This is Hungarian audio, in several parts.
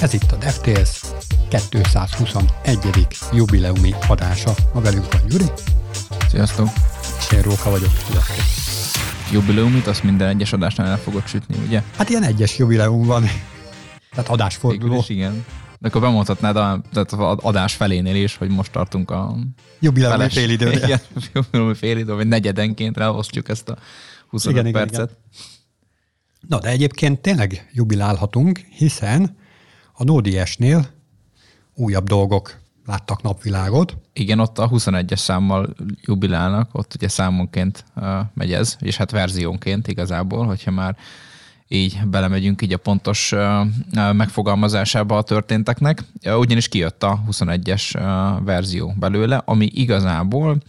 Ez itt a DevTales 221. jubileumi adása. Ma velünk van Gyuri. Sziasztok! És én Róka vagyok. Sziasztok! Jubileumit, azt minden egyes adásnál el fogod sütni, ugye? Hát ilyen egyes jubileum van. Tehát adásforduló. Is, igen. De akkor bemondhatnád a, tehát az adás felénél is, hogy most tartunk a... Jubileumi félidőnél. Igen, jubileumi félidő, vagy negyedenként elosztjuk ezt a 25 igen, percet. Igen, igen. Na, de egyébként tényleg jubilálhatunk, hiszen a Node.js-nél újabb dolgok láttak napvilágot. Igen, ott a 21-es számmal jubilálnak, ott ugye számonként uh, megy ez, és hát verziónként igazából, hogyha már így belemegyünk így a pontos megfogalmazásába a történteknek. Ugyanis kijött a 21-es uh, verzió belőle, ami igazából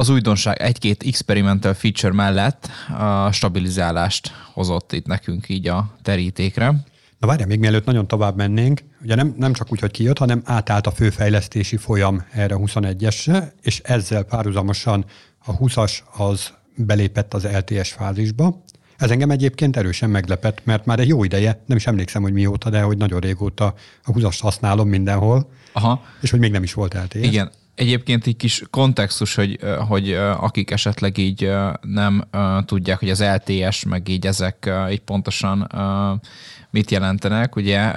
az újdonság egy-két experimental feature mellett a stabilizálást hozott itt nekünk így a terítékre. Na várjál, még mielőtt nagyon tovább mennénk, ugye nem, nem csak úgy, hogy kijött, hanem átállt a főfejlesztési folyam erre a 21-esre, és ezzel párhuzamosan a 20-as az belépett az LTS fázisba. Ez engem egyébként erősen meglepett, mert már egy jó ideje, nem is emlékszem, hogy mióta, de hogy nagyon régóta a 20-ast használom mindenhol, Aha. és hogy még nem is volt LTS. Igen, Egyébként egy kis kontextus, hogy, hogy akik esetleg így nem tudják, hogy az LTS, meg így ezek így pontosan mit jelentenek. Ugye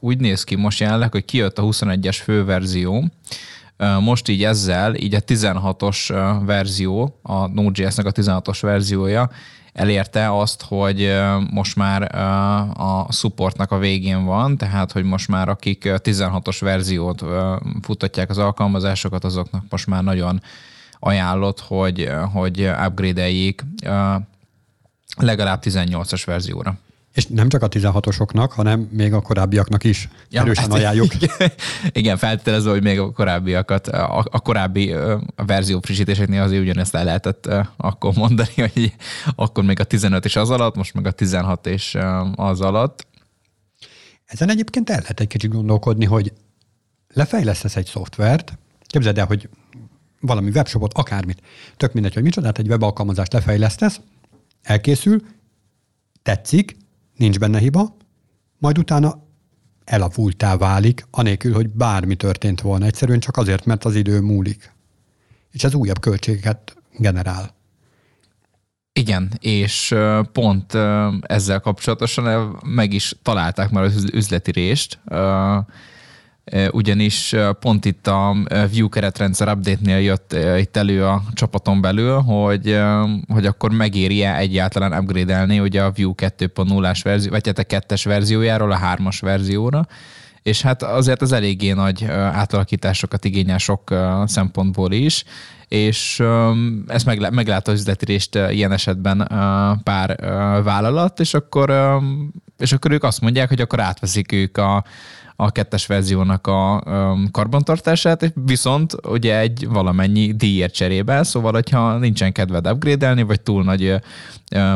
úgy néz ki most jelenleg, hogy kijött a 21-es főverzió, most így ezzel, így a 16-os verzió, a Node.js-nek a 16-os verziója elérte azt, hogy most már a supportnak a végén van, tehát hogy most már akik 16-os verziót futatják az alkalmazásokat, azoknak most már nagyon ajánlott, hogy, hogy upgrade-eljék legalább 18-as verzióra. És nem csak a 16-osoknak, hanem még a korábbiaknak is ja, erősen ajánljuk. Igen, igen feltételező, hogy még a korábbiakat, a, a korábbi a verzió frissítéseknél azért ugyanezt el lehetett akkor mondani, hogy akkor még a 15 és az alatt, most meg a 16 és az alatt. Ezen egyébként el lehet egy kicsit gondolkodni, hogy lefejlesztesz egy szoftvert, képzeld el, hogy valami webshopot, akármit, tök mindegy, hogy micsoda, hát egy webalkalmazást lefejlesztesz, elkészül, tetszik, nincs benne hiba, majd utána elavultá válik, anélkül, hogy bármi történt volna. Egyszerűen csak azért, mert az idő múlik. És ez újabb költségeket generál. Igen, és pont ezzel kapcsolatosan meg is találták már az üzleti rést, ugyanis pont itt a View keretrendszer update-nél jött itt elő a csapaton belül, hogy, hogy akkor megéri-e egyáltalán upgrade-elni ugye a View 2.0-ás verzió, vagy hát a kettes verziójáról a hármas verzióra, és hát azért az eléggé nagy átalakításokat igényel sok szempontból is, és ezt meglát az üzleti részt ilyen esetben pár vállalat, és akkor, és akkor ők azt mondják, hogy akkor átveszik ők a, a kettes verziónak a karbantartását, viszont ugye egy valamennyi díjért cserébe, szóval hogyha nincsen kedved upgrade vagy túl nagy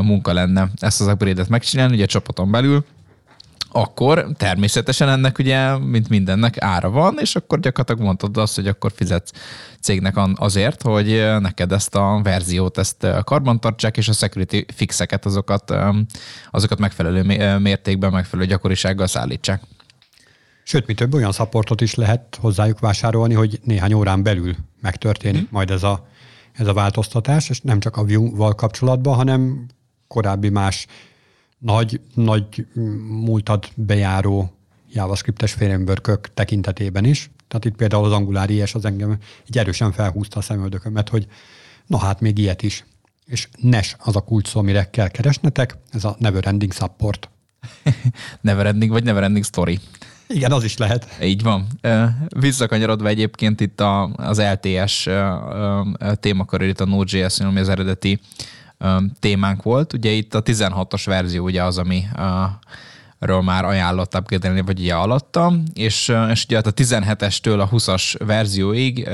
munka lenne ezt az upgrade-et megcsinálni, ugye a csapaton belül, akkor természetesen ennek ugye, mint mindennek ára van, és akkor gyakorlatilag mondtad azt, hogy akkor fizetsz cégnek azért, hogy neked ezt a verziót, ezt karbantartsák, és a security fixeket, azokat, azokat megfelelő mértékben, megfelelő gyakorisággal szállítsák. Sőt, mi több olyan szaportot is lehet hozzájuk vásárolni, hogy néhány órán belül megtörténik hmm. majd ez a, ez a változtatás, és nem csak a Vue-val kapcsolatban, hanem korábbi más nagy, nagy múltat bejáró JavaScript-es framework tekintetében is. Tehát itt például az Angular IS az engem így erősen felhúzta a szemöldökömet, hogy na hát még ilyet is. És NES az a kulcs szó, amire kell keresnetek, ez a Never Ending Support. never Ending vagy Never Ending Story. Igen, az is lehet. Így van. Visszakanyarodva egyébként itt az LTS témakör, itt a Node.js, ami az eredeti témánk volt. Ugye itt a 16-os verzió ugye az, ami ről már ajánlott upgrade vagy ugye alatta, és, és ugye hát a 17-estől a 20-as verzióig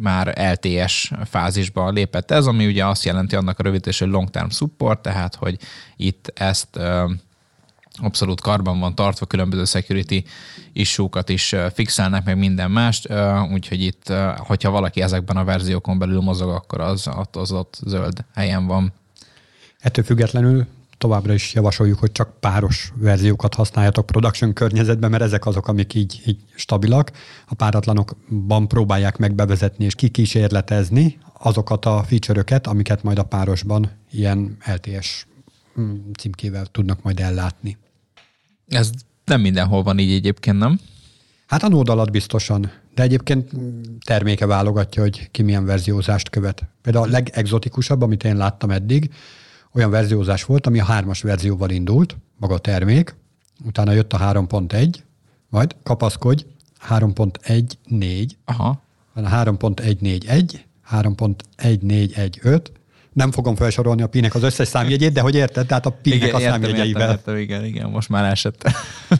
már LTS fázisba lépett ez, ami ugye azt jelenti annak a rövidítés, hogy long term support, tehát hogy itt ezt abszolút karban van tartva, különböző security issue is fixelnek, meg minden mást, úgyhogy itt, hogyha valaki ezekben a verziókon belül mozog, akkor az, az ott zöld helyen van. Ettől függetlenül továbbra is javasoljuk, hogy csak páros verziókat használjatok production környezetben, mert ezek azok, amik így, így stabilak. A páratlanokban próbálják meg bevezetni és kikísérletezni azokat a feature-öket, amiket majd a párosban ilyen LTS mm, címkével tudnak majd ellátni. Ez nem mindenhol van így egyébként, nem? Hát a nód alatt biztosan, de egyébként terméke válogatja, hogy ki milyen verziózást követ. Például a legexotikusabb, amit én láttam eddig, olyan verziózás volt, ami a hármas verzióval indult, maga a termék, utána jött a 3.1, majd kapaszkodj, 3.14, Aha. a 3.141, 3.1415, nem fogom felsorolni a pinek az összes számjegyét, de hogy érted? Tehát a pinek a számjegyeivel. Értem, értem, igen, igen, most már esett.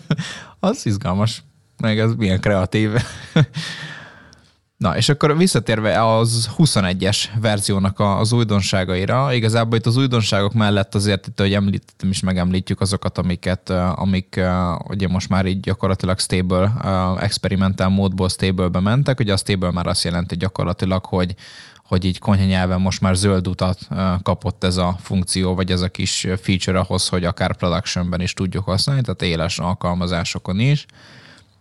az izgalmas, meg ez milyen kreatív. Na, és akkor visszatérve az 21-es verziónak az újdonságaira, igazából itt az újdonságok mellett azért itt, hogy említettem is, megemlítjük azokat, amiket, amik ugye most már így gyakorlatilag stable, experimental módból stable-be mentek. Ugye a stable már azt jelenti gyakorlatilag, hogy hogy így konyha most már zöld utat kapott ez a funkció, vagy ez a kis feature ahhoz, hogy akár productionben is tudjuk használni, tehát éles alkalmazásokon is.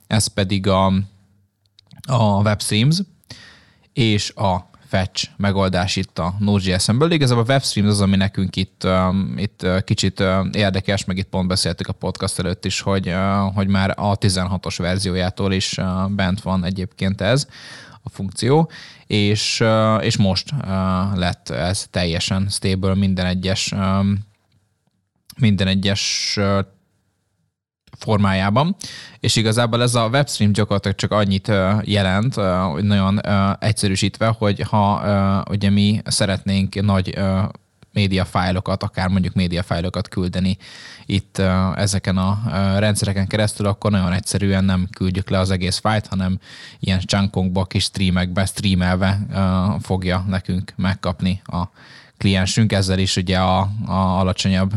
Ez pedig a, a WebStreams, és a fetch megoldás itt a Node.js-en Igazából a WebStream az, ami nekünk itt, itt kicsit érdekes, meg itt pont beszéltük a podcast előtt is, hogy, hogy már a 16-os verziójától is bent van egyébként ez a funkció, és, és most lett ez teljesen stable minden egyes minden egyes formájában, és igazából ez a webstream gyakorlatilag csak annyit jelent, nagyon egyszerűsítve, hogy ha ugye mi szeretnénk nagy média fájlokat, akár mondjuk média fájlokat küldeni itt ezeken a rendszereken keresztül, akkor nagyon egyszerűen nem küldjük le az egész fájlt, hanem ilyen chunkokba, kis streamekbe, streamelve fogja nekünk megkapni a kliensünk. Ezzel is ugye a, a alacsonyabb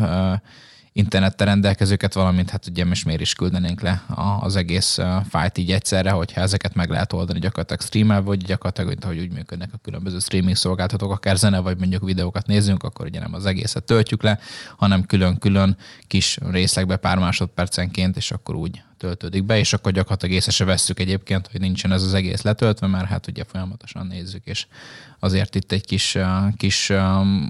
internettel rendelkezőket, valamint hát ugye most miért is küldenénk le az egész fájt így egyszerre, hogyha ezeket meg lehet oldani gyakorlatilag streamel, vagy gyakorlatilag, mint ahogy úgy működnek a különböző streaming szolgáltatók, akár zene, vagy mondjuk videókat nézzünk, akkor ugye nem az egészet töltjük le, hanem külön-külön kis részlegbe pár másodpercenként, és akkor úgy töltődik be, és akkor gyakorlatilag észre se vesszük egyébként, hogy nincsen ez az egész letöltve, mert hát ugye folyamatosan nézzük, és azért itt egy kis, kis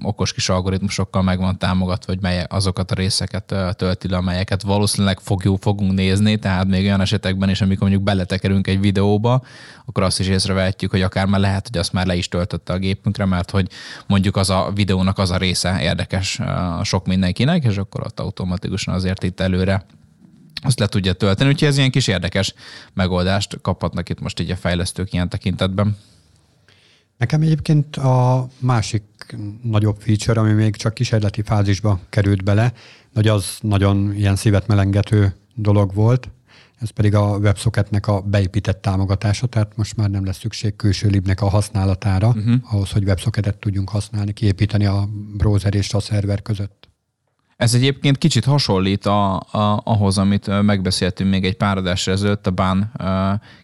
okos kis algoritmusokkal meg van támogatva, hogy mely azokat a részeket tölti le, amelyeket valószínűleg fogjuk, fogunk nézni, tehát még olyan esetekben is, amikor mondjuk beletekerünk egy videóba, akkor azt is észrevehetjük, hogy akár már lehet, hogy azt már le is töltötte a gépünkre, mert hogy mondjuk az a videónak az a része érdekes sok mindenkinek, és akkor ott automatikusan azért itt előre azt le tudja tölteni, úgyhogy ez ilyen kis érdekes megoldást kaphatnak itt most így a fejlesztők ilyen tekintetben. Nekem egyébként a másik nagyobb feature, ami még csak kísérleti fázisba került bele, hogy az nagyon ilyen szívet melengető dolog volt, ez pedig a WebSocketnek a beépített támogatása, tehát most már nem lesz szükség külső libnek a használatára, uh-huh. ahhoz, hogy WebSocketet tudjunk használni, kiépíteni a browser és a szerver között. Ez egyébként kicsit hasonlít a, a, ahhoz, amit megbeszéltünk még egy pár adásra ezelőtt a BAN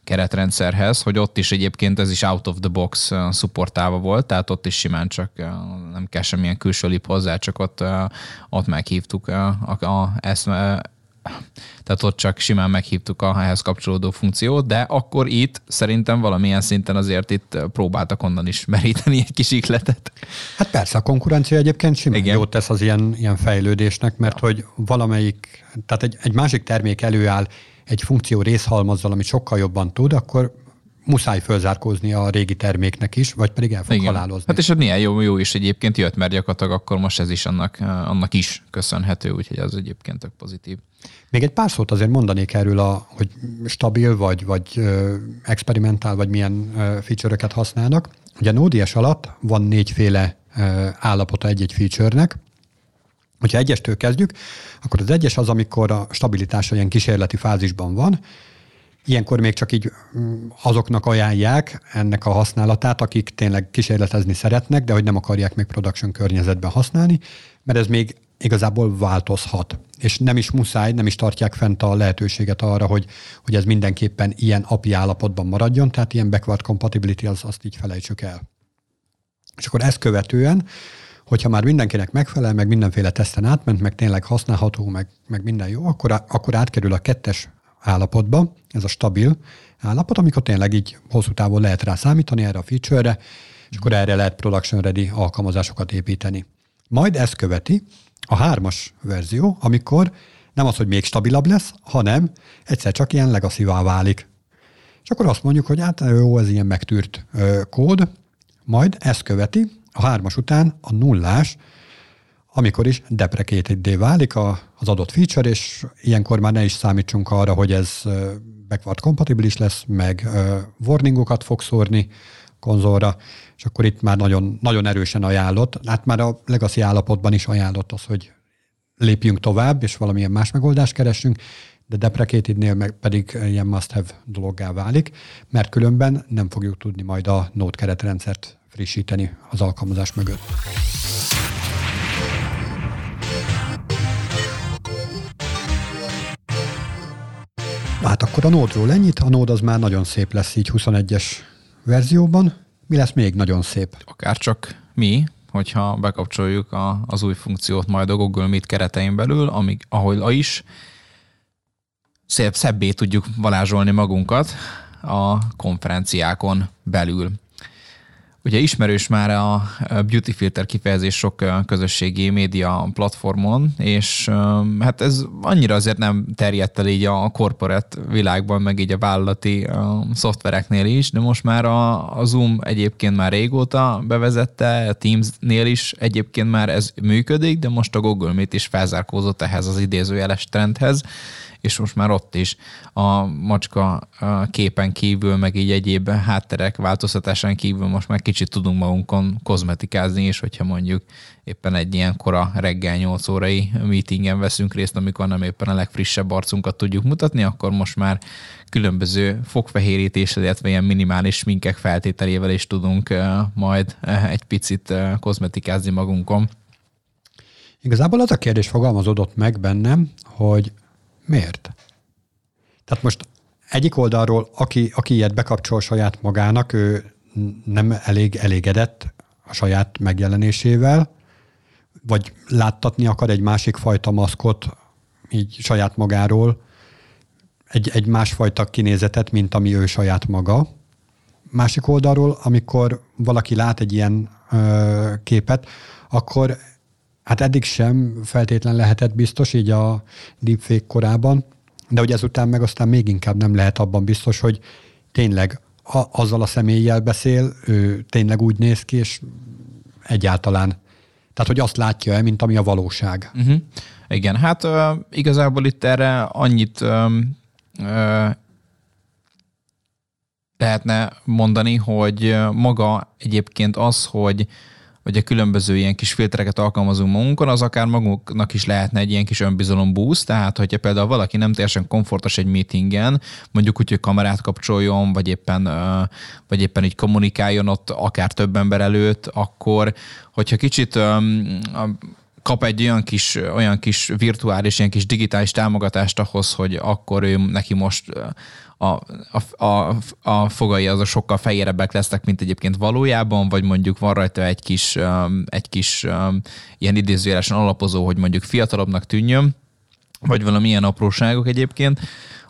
keretrendszerhez, hogy ott is egyébként ez is out of the box supportálva volt, tehát ott is simán csak nem kell semmilyen külső lip hozzá, csak ott, ott meghívtuk a, a, a, ezt, tehát ott csak simán meghívtuk a ehhez kapcsolódó funkciót, de akkor itt szerintem valamilyen szinten azért itt próbáltak onnan is meríteni egy kis ikletet. Hát persze, a konkurencia egyébként simán Igen. jót tesz az ilyen, ilyen fejlődésnek, mert ja. hogy valamelyik, tehát egy, egy másik termék előáll egy funkció részhalmazzal, amit sokkal jobban tud, akkor muszáj fölzárkózni a régi terméknek is, vagy pedig el fog Igen. halálozni. Hát és ez milyen jó, jó is egyébként jött, mert gyakorlatilag akkor most ez is annak, annak is köszönhető, úgyhogy az egyébként tök pozitív. Még egy pár szót azért mondanék erről, a, hogy stabil vagy, vagy experimentál, vagy milyen feature-öket használnak. Ugye Node.js alatt van négyféle állapota egy-egy feature-nek, Hogyha egyestől kezdjük, akkor az egyes az, amikor a stabilitása ilyen kísérleti fázisban van, Ilyenkor még csak így mm, azoknak ajánlják ennek a használatát, akik tényleg kísérletezni szeretnek, de hogy nem akarják még production környezetben használni, mert ez még igazából változhat. És nem is muszáj, nem is tartják fent a lehetőséget arra, hogy, hogy ez mindenképpen ilyen API állapotban maradjon, tehát ilyen backward compatibility, az, azt így felejtsük el. És akkor ezt követően hogyha már mindenkinek megfelel, meg mindenféle teszten átment, meg tényleg használható, meg, meg minden jó, akkor, akkor átkerül a kettes állapotba, ez a stabil állapot, amikor tényleg így hosszú távon lehet rá számítani erre a feature-re, és akkor erre lehet production ready alkalmazásokat építeni. Majd ezt követi a hármas verzió, amikor nem az, hogy még stabilabb lesz, hanem egyszer csak ilyen legacy válik. És akkor azt mondjuk, hogy hát jó, ez ilyen megtűrt ö, kód, majd ezt követi a hármas után a nullás, amikor is deprecated válik a, az adott feature, és ilyenkor már ne is számítsunk arra, hogy ez backward kompatibilis lesz, meg warningokat fog szórni konzolra, és akkor itt már nagyon, nagyon erősen ajánlott. Hát már a legacy állapotban is ajánlott az, hogy lépjünk tovább, és valamilyen más megoldást keressünk, de deprecated meg pedig ilyen must-have dologgá válik, mert különben nem fogjuk tudni majd a Node keretrendszert frissíteni az alkalmazás mögött. Akkor a Node-ról ennyit, a Node az már nagyon szép lesz így 21-es verzióban. Mi lesz még nagyon szép? Akár csak mi, hogyha bekapcsoljuk a, az új funkciót majd a Google Meet keretein belül, amíg, ahol is szép, szebbé tudjuk varázsolni magunkat a konferenciákon belül. Ugye ismerős már a beauty filter kifejezés sok közösségi média platformon, és hát ez annyira azért nem terjedt el így a corporate világban, meg így a vállalati szoftvereknél is, de most már a, a Zoom egyébként már régóta bevezette, a Teams-nél is egyébként már ez működik, de most a Google Meet is felzárkózott ehhez az idézőjeles trendhez, és most már ott is a macska képen kívül, meg így egyéb hátterek változtatásán kívül most már kicsit tudunk magunkon kozmetikázni, és hogyha mondjuk éppen egy ilyen kora reggel 8 órai meetingen veszünk részt, amikor nem éppen a legfrissebb arcunkat tudjuk mutatni, akkor most már különböző fogfehérítés, illetve ilyen minimális minkek feltételével is tudunk majd egy picit kozmetikázni magunkon. Igazából az a kérdés fogalmazódott meg bennem, hogy Miért? Tehát most egyik oldalról, aki, aki ilyet bekapcsol saját magának, ő nem elég elégedett a saját megjelenésével, vagy láttatni akar egy másik fajta maszkot így saját magáról, egy, egy másfajta kinézetet, mint ami ő saját maga. Másik oldalról, amikor valaki lát egy ilyen ö, képet, akkor Hát eddig sem feltétlen lehetett biztos, így a deepfake korában, de hogy ezután meg aztán még inkább nem lehet abban biztos, hogy tényleg a, azzal a személlyel beszél, ő tényleg úgy néz ki, és egyáltalán. Tehát, hogy azt látja el, mint ami a valóság. Uh-huh. Igen, hát uh, igazából itt erre annyit uh, uh, lehetne mondani, hogy maga egyébként az, hogy vagy a különböző ilyen kis filtereket alkalmazunk magunkon, az akár magunknak is lehetne egy ilyen kis önbizalom boost, tehát hogyha például valaki nem teljesen komfortos egy meetingen, mondjuk úgy, hogy kamerát kapcsoljon, vagy éppen, vagy éppen így kommunikáljon ott akár több ember előtt, akkor hogyha kicsit kap egy olyan kis, olyan kis virtuális, ilyen kis digitális támogatást ahhoz, hogy akkor ő neki most a, a, a, a fogai azok sokkal fehérebbek lesznek, mint egyébként valójában, vagy mondjuk van rajta egy kis, egy kis ilyen idézőjelesen alapozó, hogy mondjuk fiatalabbnak tűnjön, vagy valamilyen apróságok egyébként,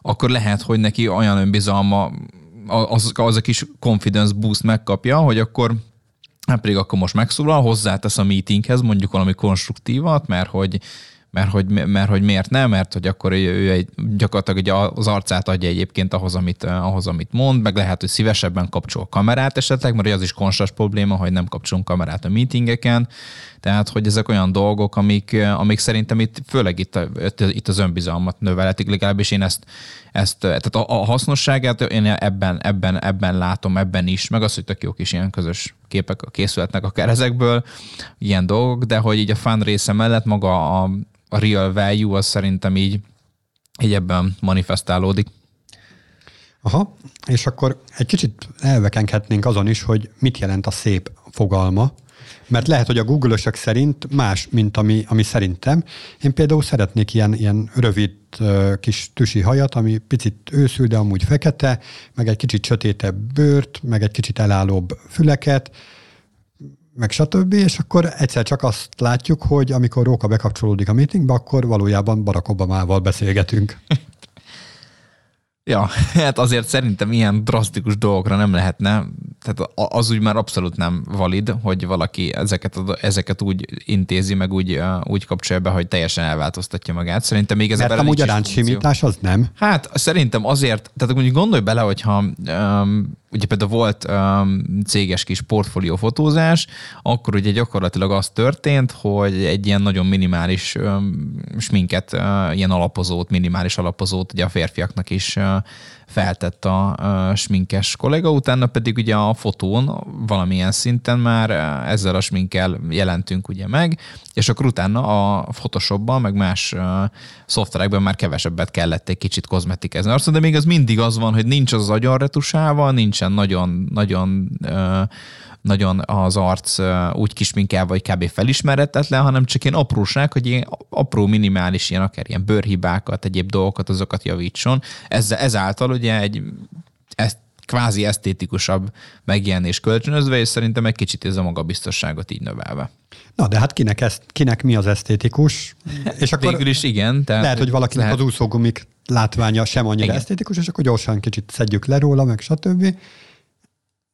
akkor lehet, hogy neki olyan önbizalma, az, az a kis confidence boost megkapja, hogy akkor hát pedig akkor most megszólal, hozzátesz a meetinghez mondjuk valami konstruktívat, mert hogy mert hogy, mert hogy miért nem, mert hogy akkor ő egy, gyakorlatilag az arcát adja egyébként ahhoz amit, ahhoz, amit mond, meg lehet, hogy szívesebben kapcsol kamerát esetleg, mert az is konstas probléma, hogy nem kapcsolunk kamerát a meetingeken, tehát, hogy ezek olyan dolgok, amik, amik szerintem itt, főleg itt, itt az önbizalmat növelhetik, legalábbis én ezt, ezt tehát a, a hasznosságát én ebben, ebben, ebben látom, ebben is, meg az, hogy tök jó kis ilyen közös képek készülhetnek akár ezekből, ilyen dolgok, de hogy így a fun része mellett maga a, a real value az szerintem így, így ebben manifestálódik. Aha, és akkor egy kicsit elvekenkednénk azon is, hogy mit jelent a szép fogalma, mert lehet, hogy a google szerint más, mint ami, ami szerintem. Én például szeretnék ilyen, ilyen rövid kis tüsi hajat, ami picit őszül, de amúgy fekete, meg egy kicsit sötétebb bőrt, meg egy kicsit elállóbb füleket, meg stb. És akkor egyszer csak azt látjuk, hogy amikor Róka bekapcsolódik a meetingbe, akkor valójában Barack Obamával beszélgetünk. Ja, hát azért szerintem ilyen drasztikus dolgokra nem lehetne, tehát az úgy már abszolút nem valid, hogy valaki ezeket, ezeket úgy intézi, meg úgy, úgy kapcsolja be, hogy teljesen elváltoztatja magát. Szerintem még ez Mert a amúgy a ráncsimítás az nem. Hát szerintem azért, tehát mondjuk gondolj bele, hogyha um, ugye például volt um, céges kis portfóliófotózás, akkor ugye gyakorlatilag az történt, hogy egy ilyen nagyon minimális um, sminket, uh, ilyen alapozót, minimális alapozót ugye a férfiaknak is uh, feltett a, sminkes kollega, utána pedig ugye a fotón valamilyen szinten már ezzel a sminkkel jelentünk ugye meg, és akkor utána a Photoshopban, meg más szoftverekben már kevesebbet kellett egy kicsit kozmetikezni arcon, de még az mindig az van, hogy nincs az agyon retusálva, nincsen nagyon, nagyon nagyon az arc úgy kisminkelve, vagy kb. felismeretetlen, hanem csak ilyen apróság, hogy ilyen apró, minimális, ilyen akár ilyen bőrhibákat, egyéb dolgokat, azokat javítson. Ezzel, ezáltal ugye egy ezt kvázi esztétikusabb megjelenés kölcsönözve, és szerintem egy kicsit ez a magabiztosságot így növelve. Na, de hát kinek, ezt, kinek mi az esztétikus? És akkor Végül is igen. Tehát lehet, hogy valakinek lehet... az úszógumik látványa sem annyira igen. esztétikus, és akkor gyorsan kicsit szedjük le róla, meg stb.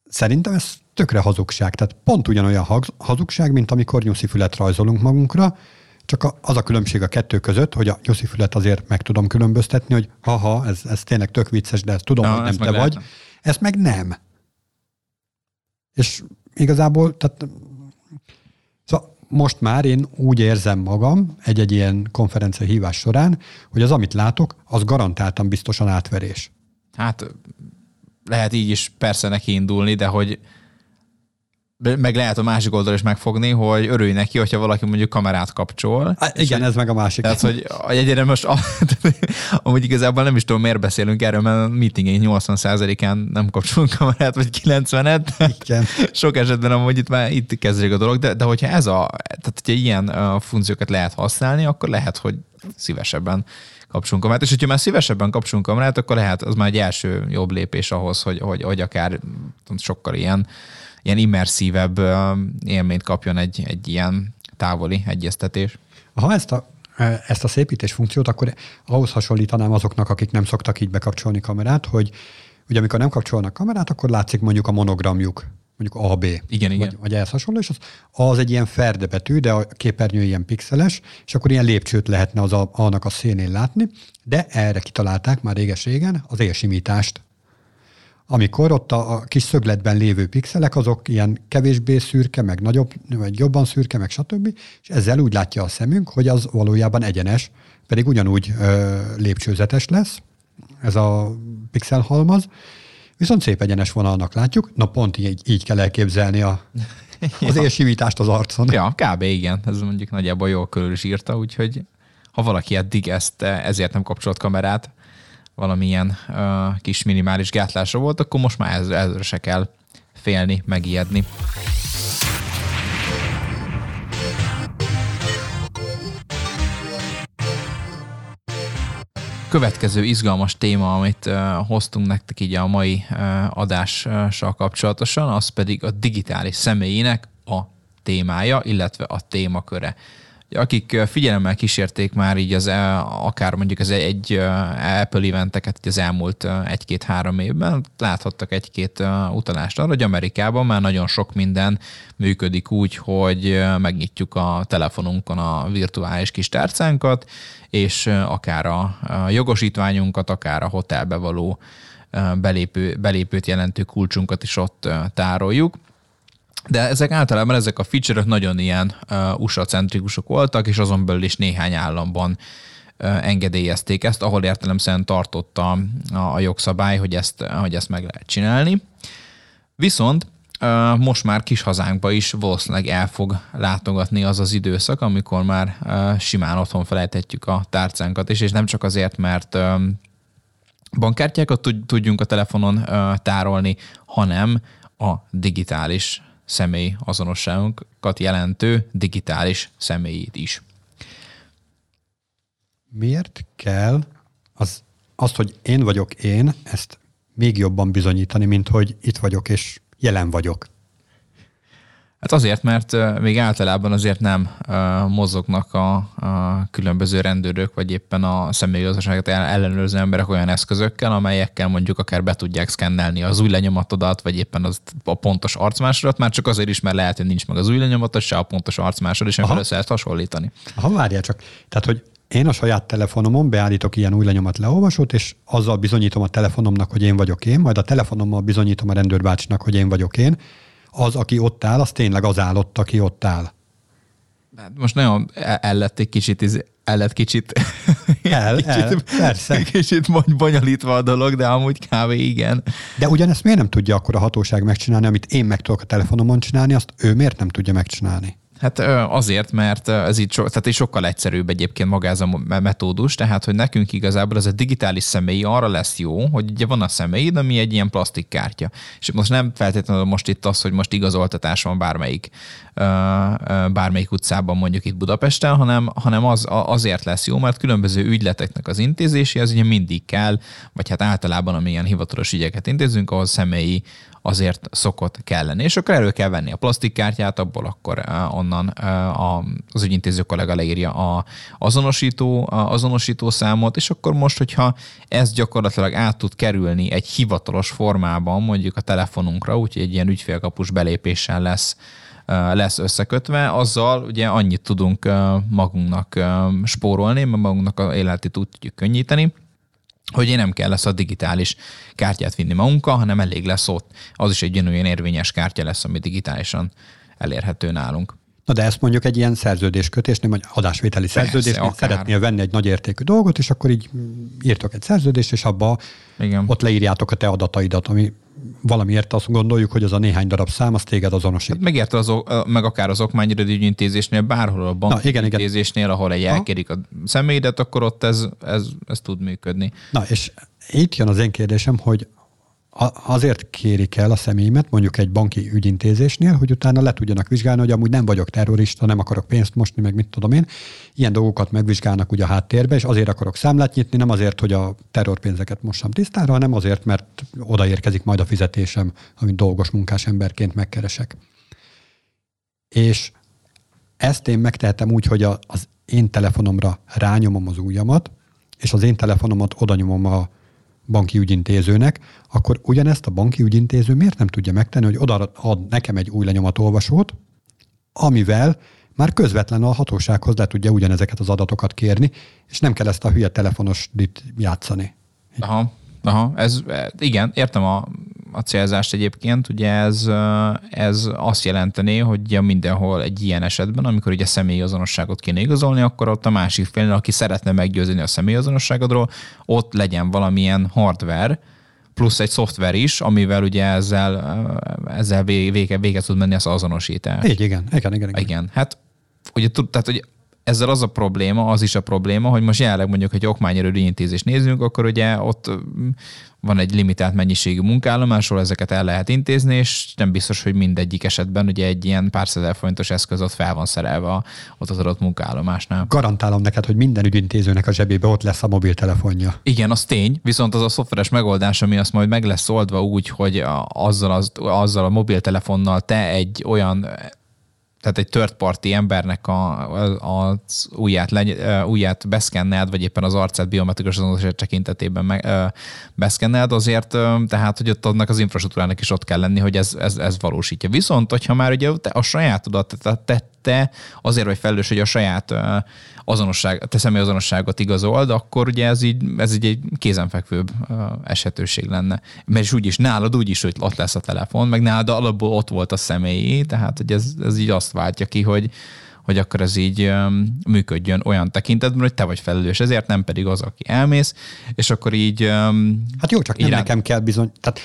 Szerintem ez tökre hazugság. Tehát pont ugyanolyan hazugság, mint amikor nyuszifület rajzolunk magunkra, csak az a különbség a kettő között, hogy a nyuszifület azért meg tudom különböztetni, hogy haha, ez, ez tényleg tök vicces, de ezt tudom, Na, hogy nem te vagy. Ezt meg nem. És igazából, tehát szóval most már én úgy érzem magam egy-egy ilyen konferencia hívás során, hogy az, amit látok, az garantáltan biztosan átverés. Hát lehet így is persze neki indulni, de hogy meg lehet a másik oldal is megfogni, hogy örülj neki, hogyha valaki mondjuk kamerát kapcsol. Há, igen, ez meg a másik. Tehát, hogy egyre most, amúgy igazából nem is tudom, miért beszélünk erről, mert a meetingén 80%-án nem kapcsolunk kamerát, vagy 90-et. Igen. Sok esetben amúgy itt már itt kezdődik a dolog, de, de hogyha ez a, tehát hogyha ilyen uh, funkciókat lehet használni, akkor lehet, hogy szívesebben kapcsolunk kamerát, és hogyha már szívesebben kapcsolunk kamerát, akkor lehet, az már egy első jobb lépés ahhoz, hogy, hogy, hogy akár sokkal ilyen ilyen immerszívebb élményt kapjon egy, egy ilyen távoli egyeztetés. Ha ezt a, ezt a szépítés funkciót, akkor ahhoz hasonlítanám azoknak, akik nem szoktak így bekapcsolni kamerát, hogy ugye amikor nem kapcsolnak kamerát, akkor látszik mondjuk a monogramjuk, mondjuk AB. Igen, igen. Vagy, vagy ehhez hasonló, és az, az egy ilyen ferde betű, de a képernyő ilyen pixeles, és akkor ilyen lépcsőt lehetne az a, annak a szénén látni, de erre kitalálták már réges-régen az élsimítást amikor ott a, a kis szögletben lévő pixelek, azok ilyen kevésbé szürke, meg nagyobb, vagy jobban szürke, meg stb. És ezzel úgy látja a szemünk, hogy az valójában egyenes, pedig ugyanúgy ö, lépcsőzetes lesz, ez a pixel halmaz, viszont szép egyenes vonalnak látjuk, na pont így, így kell elképzelni a, az ja. élsimítást az arcon. Ja, kb. igen, ez mondjuk nagyjából jól körül is írta, úgyhogy ha valaki eddig ezt ezért nem kapcsolt kamerát, valamilyen uh, kis minimális gátlásra volt, akkor most már ezre, ezre se kell félni, megijedni. Következő izgalmas téma, amit uh, hoztunk nektek így a mai uh, adással kapcsolatosan, az pedig a digitális személyének a témája, illetve a témaköre akik figyelemmel kísérték már így az, akár mondjuk az egy Apple eventeket az elmúlt egy-két-három évben, láthattak egy-két utalást arra, hogy Amerikában már nagyon sok minden működik úgy, hogy megnyitjuk a telefonunkon a virtuális kis tárcánkat, és akár a jogosítványunkat, akár a hotelbe való belépő, belépőt jelentő kulcsunkat is ott tároljuk. De ezek általában ezek a feature-ök nagyon ilyen uh, USA-centrikusok voltak, és azon belül is néhány államban engedélyezték ezt, ahol értelemszerűen tartotta a, jogszabály, hogy ezt, hogy ezt meg lehet csinálni. Viszont most már kis hazánkba is valószínűleg el fog látogatni az az időszak, amikor már simán otthon felejthetjük a tárcánkat is, és nem csak azért, mert bankkártyákat tudjunk a telefonon tárolni, hanem a digitális személy azonosságunkat jelentő digitális személyét is. Miért kell az, azt, hogy én vagyok én, ezt még jobban bizonyítani, mint hogy itt vagyok és jelen vagyok? Hát azért, mert még általában azért nem mozognak a, a különböző rendőrök, vagy éppen a személygazdaságot ellenőrző emberek olyan eszközökkel, amelyekkel mondjuk akár be tudják szkennelni az új lenyomatodat, vagy éppen az a pontos arcmásodat, már csak azért is, mert lehet, hogy nincs meg az új lenyomatod, se a pontos arcmásod, és amivel össze lehet hasonlítani. Ha várjál csak. Tehát, hogy én a saját telefonomon beállítok ilyen új lenyomat leolvasót, és azzal bizonyítom a telefonomnak, hogy én vagyok én, majd a telefonommal bizonyítom a rendőrbácsinak, hogy én vagyok én, az, aki ott áll, az tényleg az állott, aki ott áll. Hát most nagyon el lett egy kicsit, el lett kicsit, el, kicsit, el, persze. kicsit bonyolítva a dolog, de amúgy kávé igen. De ugyanezt miért nem tudja akkor a hatóság megcsinálni, amit én meg tudok a telefonomon csinálni, azt ő miért nem tudja megcsinálni? Hát azért, mert ez így so, tehát így sokkal egyszerűbb egyébként maga ez a metódus, tehát hogy nekünk igazából ez a digitális személy arra lesz jó, hogy ugye van a személyid, ami egy ilyen plastikkártya. És most nem feltétlenül most itt az, hogy most igazoltatás van bármelyik, bármelyik utcában mondjuk itt Budapesten, hanem, hanem az, azért lesz jó, mert különböző ügyleteknek az intézési az ugye mindig kell, vagy hát általában amilyen hivatalos ügyeket intézünk, ahhoz személyi azért szokott kelleni. És akkor elő kell venni a plastikkártyát, abból akkor onnan az ügyintéző kollega leírja a azonosító, a azonosító számot, és akkor most, hogyha ez gyakorlatilag át tud kerülni egy hivatalos formában, mondjuk a telefonunkra, úgyhogy egy ilyen ügyfélkapus belépéssel lesz lesz összekötve, azzal ugye annyit tudunk magunknak spórolni, mert magunknak a életét úgy tudjuk könnyíteni, hogy én nem kell lesz a digitális kártyát vinni magunkkal, hanem elég lesz ott. Az is egy olyan érvényes kártya lesz, ami digitálisan elérhető nálunk. Na de ezt mondjuk egy ilyen szerződéskötésnél, vagy adásvételi szerződésnél szeretnél venni egy nagy értékű dolgot, és akkor így írtok egy szerződést, és abba Igen. ott leírjátok a te adataidat, ami valamiért azt gondoljuk, hogy az a néhány darab szám, az téged azonosít. Hát megérte az, meg akár az okmányügyintézésnél, bárhol a bankintézésnél, ahol egy elkérik a személyedet, akkor ott ez, ez, ez tud működni. Na, és itt jön az én kérdésem, hogy azért kérik el a személyemet, mondjuk egy banki ügyintézésnél, hogy utána le tudjanak vizsgálni, hogy amúgy nem vagyok terrorista, nem akarok pénzt mosni, meg mit tudom én. Ilyen dolgokat megvizsgálnak ugye a háttérbe, és azért akarok számlát nyitni, nem azért, hogy a terrorpénzeket mossam tisztára, hanem azért, mert odaérkezik majd a fizetésem, amit dolgos munkás emberként megkeresek. És ezt én megtehetem úgy, hogy az én telefonomra rányomom az ujjamat, és az én telefonomat oda nyomom a banki ügyintézőnek, akkor ugyanezt a banki ügyintéző miért nem tudja megtenni, hogy oda ad nekem egy új lenyomatolvasót, amivel már közvetlen a hatósághoz le tudja ugyanezeket az adatokat kérni, és nem kell ezt a hülye telefonos játszani. Aha, aha, ez, igen, értem a a célzást egyébként, ugye ez, ez azt jelenteni, hogy mindenhol egy ilyen esetben, amikor ugye személyi azonosságot kéne igazolni, akkor ott a másik fél, aki szeretne meggyőzni a személyi azonosságodról, ott legyen valamilyen hardware, plusz egy szoftver is, amivel ugye ezzel, ezzel vége, vége tud menni az azonosítás. Így, igen, igen, igen. Igen, igen. hát ugye, tehát, hogy ezzel az a probléma, az is a probléma, hogy most jelenleg mondjuk egy okmányerő intézést nézzünk, akkor ugye ott van egy limitált mennyiségű munkállomásról, ezeket el lehet intézni, és nem biztos, hogy mindegyik esetben ugye egy ilyen pár százezer forintos eszköz ott fel van szerelve ott az adott munkállomásnál. Garantálom neked, hogy minden ügyintézőnek a zsebébe ott lesz a mobiltelefonja. Igen, az tény, viszont az a szoftveres megoldás, ami azt majd meg lesz oldva úgy, hogy azzal, az, azzal a mobiltelefonnal te egy olyan tehát egy third party embernek a, a, az ujját, legy, ujját beszkenneld, vagy éppen az arcát biometrikus azonosítás tekintetében meg, beszkenneld, azért tehát, hogy ott annak az infrastruktúrának is ott kell lenni, hogy ez, ez, ez valósítja. Viszont, hogyha már ugye te a sajátodat, tehát te, te azért vagy felelős, hogy a saját azonosság, te személyazonosságot igazold, akkor ugye ez így, ez így egy kézenfekvőbb esetőség lenne. Mert is úgyis nálad úgyis, hogy ott lesz a telefon, meg nálad alapból ott volt a személyi, tehát hogy ez, ez így azt váltja ki, hogy, hogy akkor ez így működjön olyan tekintetben, hogy te vagy felelős, ezért nem pedig az, aki elmész, és akkor így... Hát jó, csak nem irány... nekem kell bizony... Tehát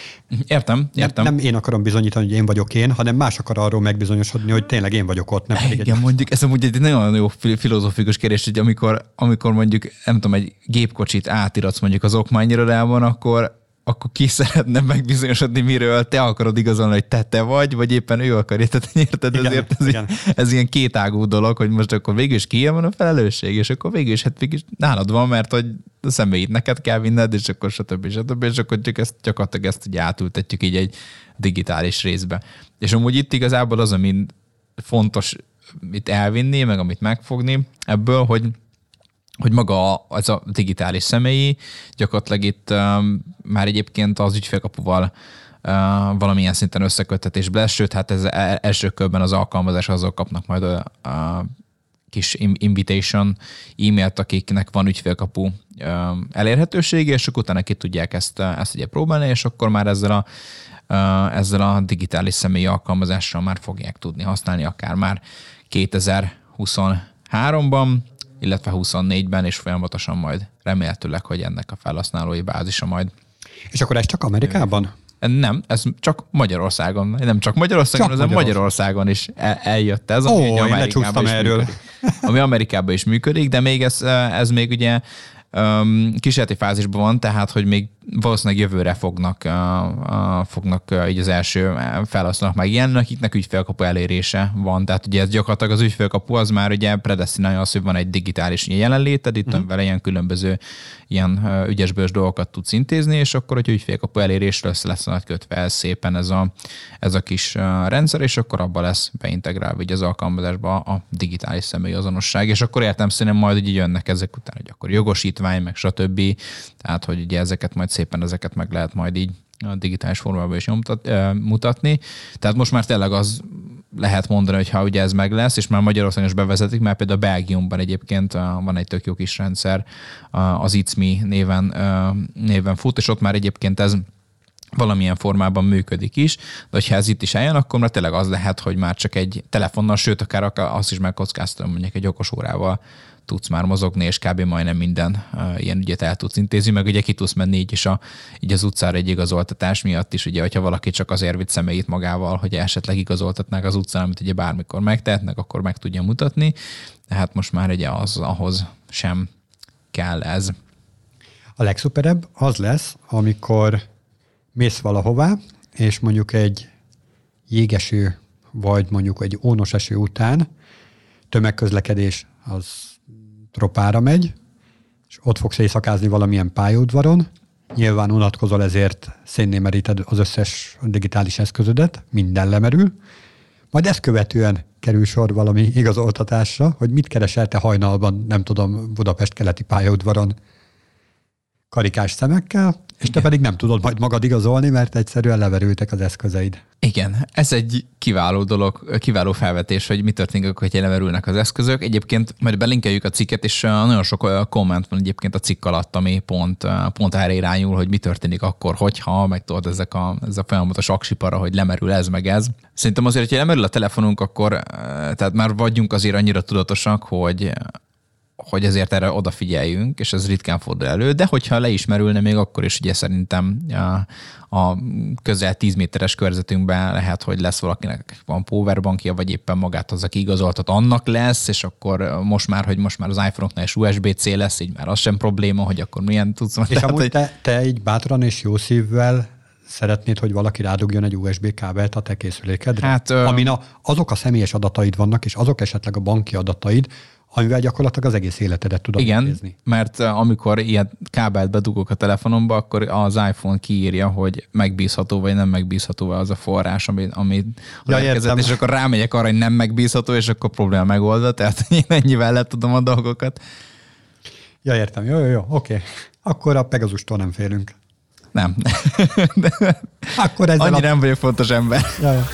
értem, értem. Nem, nem én akarom bizonyítani, hogy én vagyok én, hanem más akar arról megbizonyosodni, hogy tényleg én vagyok ott, nem pedig Igen, egy... mondjuk, ez amúgy egy nagyon jó filozófikus kérdés, hogy amikor, amikor mondjuk, nem tudom, egy gépkocsit átiratsz mondjuk az okmányirodában, akkor akkor ki szeretne megbizonyosodni, miről te akarod igazolni, hogy te te vagy, vagy éppen ő akarja. Tehát érted, igen, ezért ez, igen. ez ilyen kétágú dolog, hogy most akkor végül is ki van a felelősség, és akkor végül is, hát végül is nálad van, mert hogy a személyit neked kell vinned, és akkor stb. stb. És akkor csak ezt, gyakorlatilag ezt ugye átültetjük így egy digitális részbe. És amúgy itt igazából az, ami fontos itt elvinni, meg amit megfogni ebből, hogy hogy maga az a digitális személyi gyakorlatilag itt um, már egyébként az ügyfélkapuval uh, valamilyen szinten összeköttetésbe lesz, sőt, hát ez e-, első körben az alkalmazás azok kapnak majd a, a kis invitation e-mailt, akiknek van ügyfélkapu elérhetősége, és akkor utána ki tudják ezt, ezt ugye próbálni, és akkor már ezzel a, ezzel a digitális személyi alkalmazással már fogják tudni használni, akár már 2023-ban, illetve 24-ben, és folyamatosan majd remélhetőleg, hogy ennek a felhasználói bázisa majd. És akkor ez csak Amerikában? Nem, ez csak Magyarországon, nem csak Magyarországon, csak Magyarországon is el, eljött ez, ami Ó, Amerikában is erről. Működik. Ami Amerikában is működik, de még ez, ez még ugye um, kísérleti fázisban van, tehát hogy még valószínűleg jövőre fognak, uh, uh, fognak így az első felhasználók meg ilyen, akiknek ügyfélkapu elérése van. Tehát ugye ez gyakorlatilag az ügyfélkapu az már ugye predestinálja az, hogy van egy digitális jelenléted, itt uh-huh. vele ilyen különböző ilyen ügyesbős dolgokat tudsz intézni, és akkor, hogy ügyfélkapu elérésre lesz, lesz kötve szépen ez a, ez a kis rendszer, és akkor abba lesz beintegrálva így az alkalmazásba a digitális személyazonosság, és akkor értem szerintem majd hogy jönnek ezek után, hogy akkor jogosítvány, meg stb. Tehát, hogy ugye ezeket majd szépen ezeket meg lehet majd így a digitális formában is nyomtat, mutatni. Tehát most már tényleg az lehet mondani, hogy ha ugye ez meg lesz, és már Magyarországon is bevezetik, mert például Belgiumban egyébként van egy tök jó kis rendszer, az ICMI néven, néven fut, és ott már egyébként ez valamilyen formában működik is, de hogyha ez itt is eljön, akkor már tényleg az lehet, hogy már csak egy telefonnal, sőt, akár azt is megkockáztatom, mondjuk egy okos órával tudsz már mozogni, és kb. majdnem minden ilyen ügyet el tudsz intézni, meg ugye ki tudsz menni így is a, így az utcára egy igazoltatás miatt is, ugye, hogyha valaki csak azért vitt személyét magával, hogy esetleg igazoltatnák az utcán, amit ugye bármikor megtehetnek, akkor meg tudja mutatni, tehát most már ugye az ahhoz sem kell ez. A legszuperebb az lesz, amikor mész valahová, és mondjuk egy jégeső, vagy mondjuk egy ónos eső után tömegközlekedés az tropára megy, és ott fogsz éjszakázni valamilyen pályaudvaron, nyilván unatkozol, ezért szénné meríted az összes digitális eszközödet, minden lemerül, majd ezt követően kerül sor valami igazoltatásra, hogy mit keresel te hajnalban, nem tudom, Budapest keleti pályaudvaron karikás szemekkel, és te pedig nem tudod majd magad igazolni, mert egyszerűen leverültek az eszközeid. Igen, ez egy kiváló dolog, kiváló felvetés, hogy mi történik akkor, hogy leverülnek az eszközök. Egyébként majd belinkeljük a cikket, és nagyon sok komment van egyébként a cikk alatt, ami pont, pont erre irányul, hogy mi történik akkor, hogyha, meg tudod, ezek a, ez a folyamatos aksipara, hogy lemerül ez, meg ez. Szerintem azért, hogyha lemerül a telefonunk, akkor tehát már vagyunk azért annyira tudatosak, hogy hogy ezért erre odafigyeljünk, és ez ritkán fordul elő, de hogyha leismerülne még akkor is ugye szerintem a, a közel 10 méteres körzetünkben lehet, hogy lesz valakinek van powerbankja, vagy éppen magát az, aki igazoltat, annak lesz, és akkor most már, hogy most már az iPhone-oknál is USB-C lesz, így már az sem probléma, hogy akkor milyen tudsz. És tehát, amúgy hogy... te, te így bátran és jó szívvel szeretnéd, hogy valaki rádugjon egy USB kábelt a te készülékedre? Hát, Amin a, azok a személyes adataid vannak, és azok esetleg a banki adataid, amivel gyakorlatilag az egész életedet tudod Igen, nézni. mert eh, amikor ilyen kábelt bedugok a telefonomba, akkor az iPhone kiírja, hogy megbízható vagy nem megbízható az a forrás, ami, ami ja, érkezett, és akkor rámegyek arra, hogy nem megbízható, és akkor probléma megoldva, tehát én ennyivel le tudom a dolgokat. Ja, értem. Jó, jó, jó, oké. Okay. Akkor a Pegazustól nem félünk. Nem. akkor ezzel Annyira a... nem vagyok fontos ember. Ja, ja.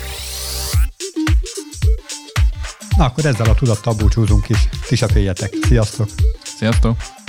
Na, akkor ezzel a tudattal búcsúzunk is. Ti se féljetek. Sziasztok! Sziasztok!